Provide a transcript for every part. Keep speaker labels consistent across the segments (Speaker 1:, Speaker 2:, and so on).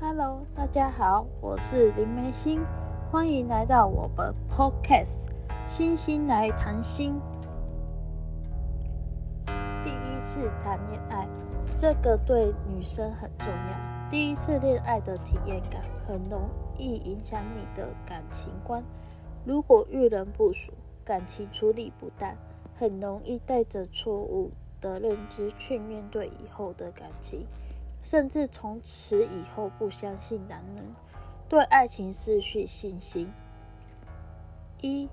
Speaker 1: Hello，大家好，我是林梅心，欢迎来到我的 Podcast《星星来谈心》。第一次谈恋爱，这个对女生很重要。第一次恋爱的体验感，很容易影响你的感情观。如果遇人不熟，感情处理不当，很容易带着错误的认知去面对以后的感情，甚至从此以后不相信男人，对爱情失去信心。一、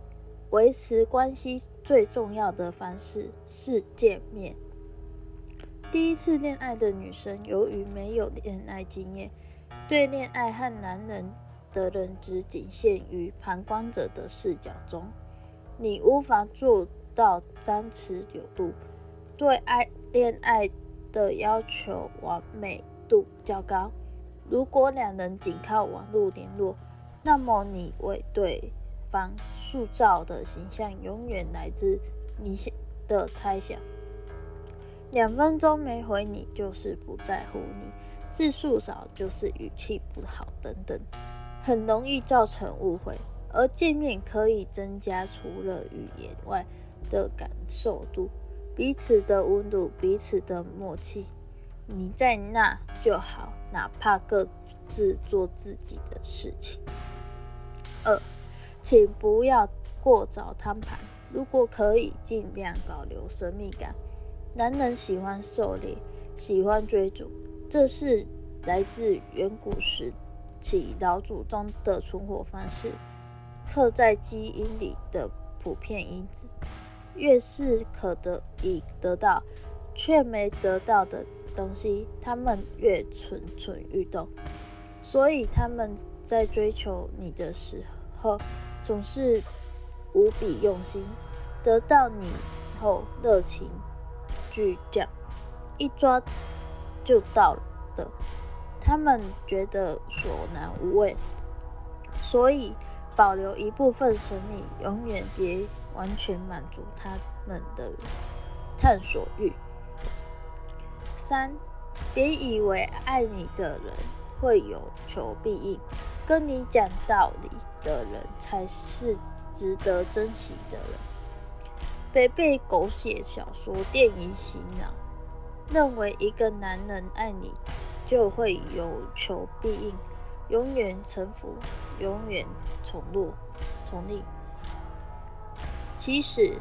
Speaker 1: 维持关系最重要的方式是见面。第一次恋爱的女生，由于没有恋爱经验，对恋爱和男人的认知仅限于旁观者的视角中。你无法做到张弛有度，对爱恋爱的要求完美度较高。如果两人仅靠网络联络，那么你为对方塑造的形象永远来自你的猜想。两分钟没回你，就是不在乎你；字数少，就是语气不好，等等，很容易造成误会。而见面可以增加除了语言外的感受度，彼此的温度，彼此的默契。你在那就好，哪怕各自做自己的事情。二，请不要过早摊牌，如果可以，尽量保留神秘感。男人喜欢狩猎，喜欢追逐，这是来自远古时期老祖宗的存活方式。刻在基因里的普遍因子，越是可得以得到却没得到的东西，他们越蠢蠢欲动。所以他们在追求你的时候，总是无比用心。得到你后，热情巨降，一抓就到的。他们觉得索难无味，所以。保留一部分神秘，永远别完全满足他们的探索欲。三，别以为爱你的人会有求必应，跟你讲道理的人才是值得珍惜的人。别被狗血小说、电影洗脑，认为一个男人爱你就会有求必应。永远臣服，永远宠弱、宠溺。其实，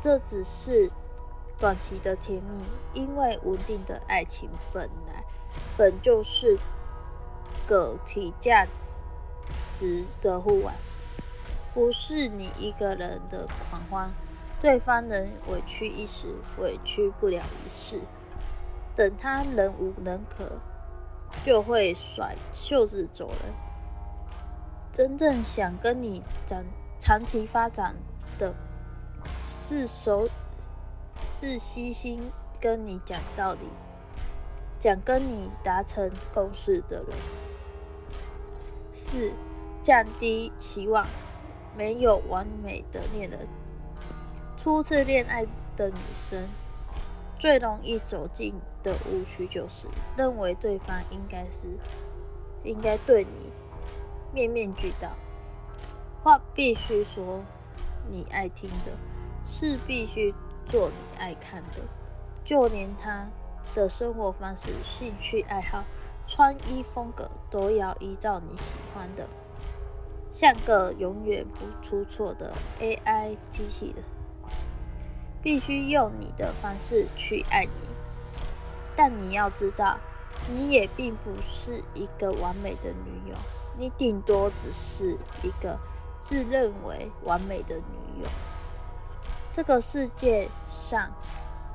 Speaker 1: 这只是短期的甜蜜，因为稳定的爱情本来本就是个体价值的互换，不是你一个人的狂欢，对方能委屈一时，委屈不了一世。等他忍无能可。就会甩袖子走人。真正想跟你长长期发展的，是熟是悉心跟你讲道理，讲跟你达成共识的人。四，降低期望，没有完美的恋人。初次恋爱的女生。最容易走进的误区就是认为对方应该是应该对你面面俱到，话必须说你爱听的，事必须做你爱看的，就连他的生活方式、兴趣爱好、穿衣风格都要依照你喜欢的，像个永远不出错的 AI 机器人。必须用你的方式去爱你，但你要知道，你也并不是一个完美的女友，你顶多只是一个自认为完美的女友。这个世界上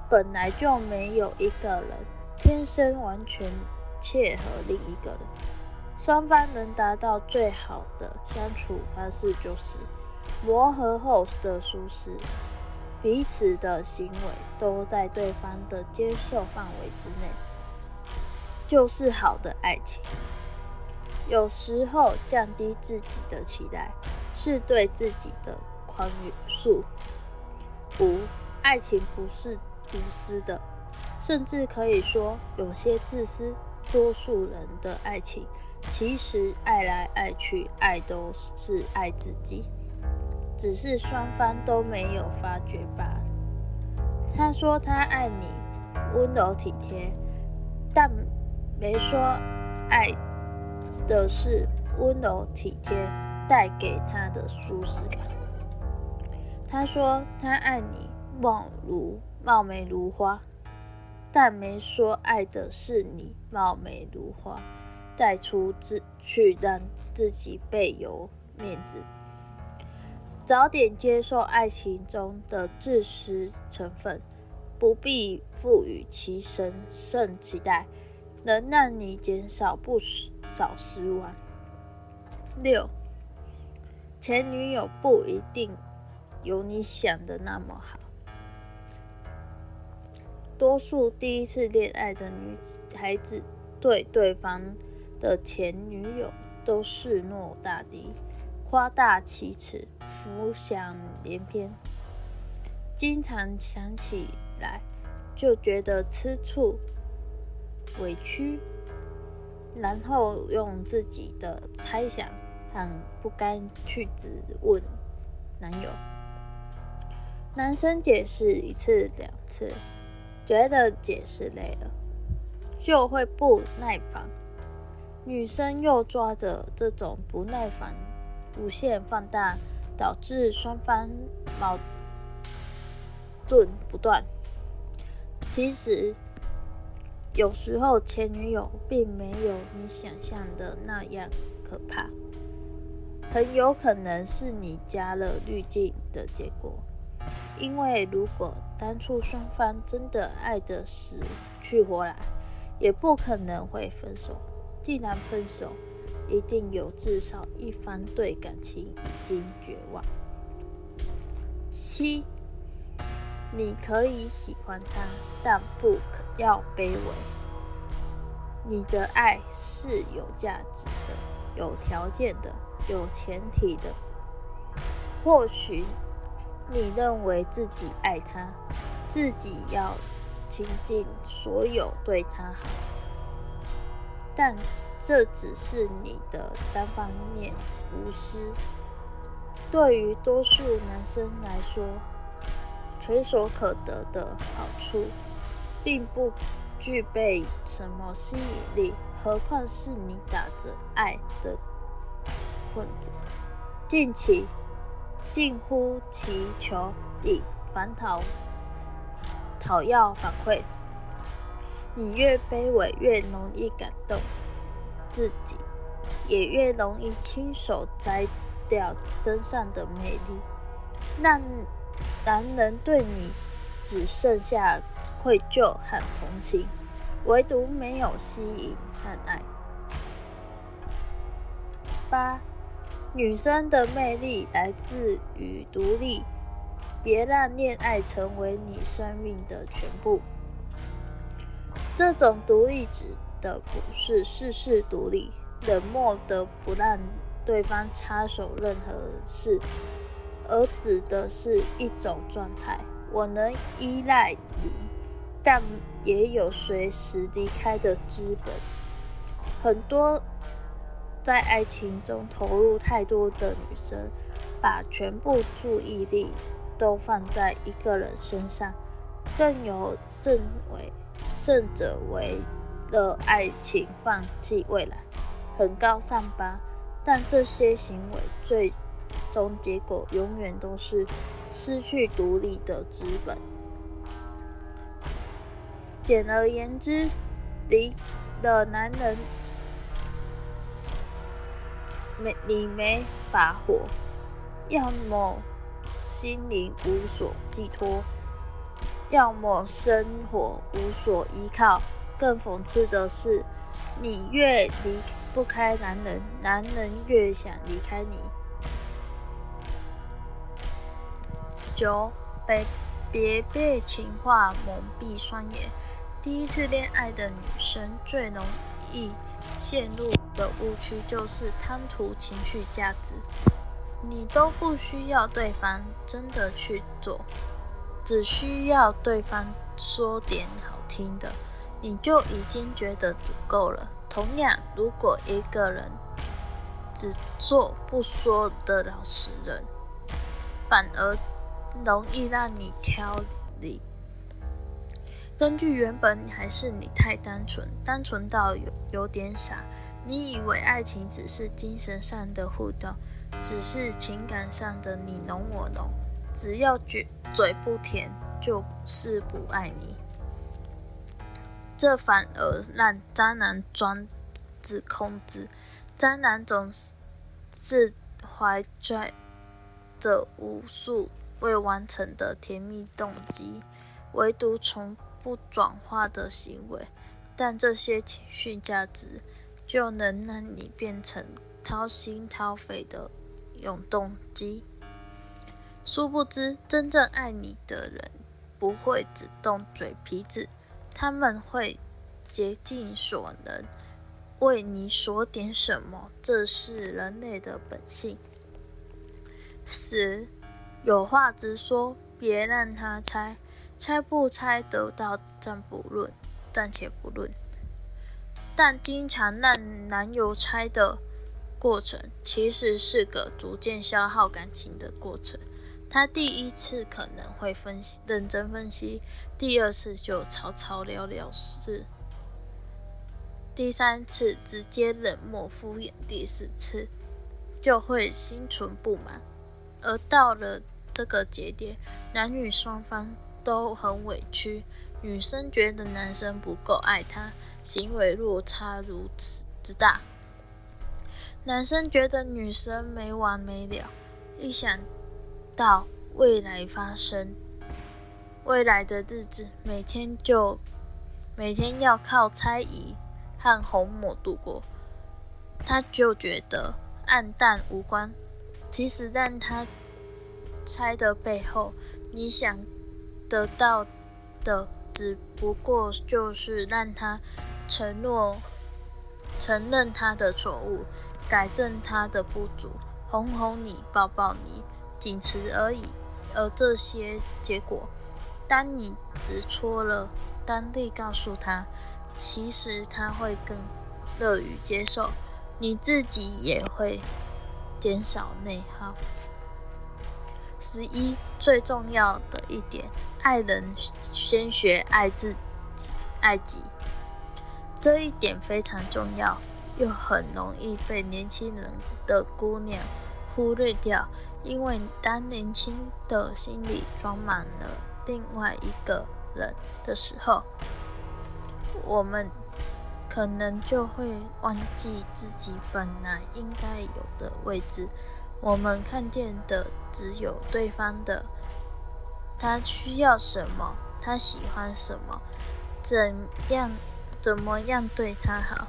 Speaker 1: 本来就没有一个人天生完全切合另一个人，双方能达到最好的相处方式就是磨合后的舒适。彼此的行为都在对方的接受范围之内，就是好的爱情。有时候降低自己的期待，是对自己的宽恕。五，爱情不是无私的，甚至可以说有些自私。多数人的爱情，其实爱来爱去，爱都是爱自己，只是双方都没有发觉罢了。他说他爱你，温柔体贴，但没说爱的是温柔体贴带给他的舒适感。他说他爱你，貌如貌美如花。但没说爱的是你貌美如花，带出自去让自己倍有面子。早点接受爱情中的自私成分，不必赋予其神圣期待，能让你减少不少失望。六，前女友不一定有你想的那么好。多数第一次恋爱的女孩子对对方的前女友都视诺大敌，夸大其词，浮想联翩，经常想起来就觉得吃醋、委屈，然后用自己的猜想很不甘去质问男友。男生解释一次两次。觉得解释累了，就会不耐烦。女生又抓着这种不耐烦无限放大，导致双方矛盾不断。其实，有时候前女友并没有你想象的那样可怕，很有可能是你加了滤镜的结果。因为如果当初双方真的爱得死去活来，也不可能会分手。既然分手，一定有至少一方对感情已经绝望。七，你可以喜欢他，但不可要卑微。你的爱是有价值的、有条件的、有前提的。或许。你认为自己爱他，自己要倾尽所有对他好，但这只是你的单方面无私。对于多数男生来说，垂手可得的好处，并不具备什么吸引力，何况是你打着爱的混子。近期。近乎祈求地反讨讨要反馈，你越卑微，越容易感动自己，也越容易亲手摘掉身上的美丽，让男人对你只剩下愧疚和同情，唯独没有吸引和爱。八。女生的魅力来自于独立，别让恋爱成为你生命的全部。这种独立指的不是事事独立、冷漠的不让对方插手任何事，而指的是一种状态：我能依赖你，但也有随时离开的资本。很多。在爱情中投入太多的女生，把全部注意力都放在一个人身上，更有甚为甚者为了爱情放弃未来，很高尚吧？但这些行为最终结果永远都是失去独立的资本。简而言之，离的男人。没你没法活，要么心灵无所寄托，要么生活无所依靠。更讽刺的是，你越离不开男人，男人越想离开你。九，被别被情话蒙蔽双眼。第一次恋爱的女生最容易。陷入的误区就是贪图情绪价值，你都不需要对方真的去做，只需要对方说点好听的，你就已经觉得足够了。同样，如果一个人只做不说的老实人，反而容易让你挑理。根据原本还是你太单纯，单纯到有有点傻。你以为爱情只是精神上的互动，只是情感上的你侬我侬，只要嘴嘴不甜，就是不爱你。这反而让渣男装自控制。渣男总是怀揣着无数未完成的甜蜜动机，唯独从不转化的行为。但这些情绪价值。就能让你变成掏心掏肺的永动机。殊不知，真正爱你的人不会只动嘴皮子，他们会竭尽所能为你说点什么。这是人类的本性。十，有话直说，别让他猜，猜不猜得到暂不论，暂且不论。但经常让男友猜的过程，其实是个逐渐消耗感情的过程。他第一次可能会分析、认真分析，第二次就草草了了事，第三次直接冷漠敷衍，第四次就会心存不满。而到了这个节点，男女双方都很委屈。女生觉得男生不够爱她，行为落差如此之大；男生觉得女生没完没了。一想到未来发生，未来的日子每天就每天要靠猜疑和红抹度过，他就觉得暗淡无关。其实让他猜的背后，你想得到的。只不过就是让他承诺、承认他的错误，改正他的不足，哄哄你、抱抱你，仅此而已。而这些结果，当你直戳了，当地告诉他，其实他会更乐于接受，你自己也会减少内耗。十一，最重要的一点。爱人先学爱自己，爱己，这一点非常重要，又很容易被年轻人的姑娘忽略掉。因为当年轻的心里装满了另外一个人的时候，我们可能就会忘记自己本来应该有的位置。我们看见的只有对方的。他需要什么？他喜欢什么？怎样？怎么样对他好？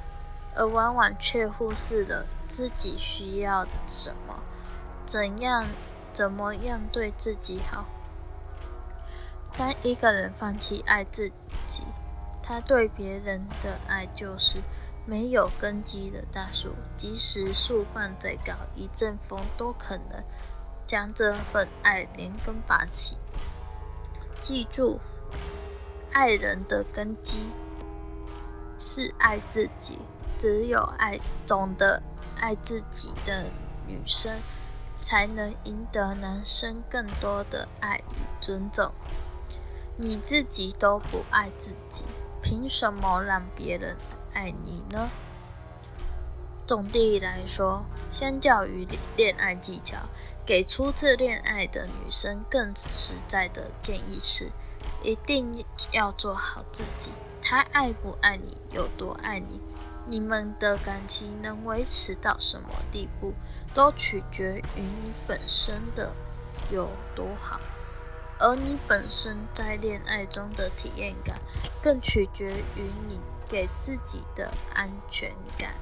Speaker 1: 而往往却忽视了自己需要什么？怎样？怎么样对自己好？当一个人放弃爱自己，他对别人的爱就是没有根基的大树，即使树冠再高，一阵风都可能将这份爱连根拔起。记住，爱人的根基是爱自己。只有爱懂得爱自己的女生，才能赢得男生更多的爱与尊重。你自己都不爱自己，凭什么让别人爱你呢？总的来说，相较于恋爱技巧，给初次恋爱的女生更实在的建议是：一定要做好自己。他爱不爱你，有多爱你，你们的感情能维持到什么地步，都取决于你本身的有多好。而你本身在恋爱中的体验感，更取决于你给自己的安全感。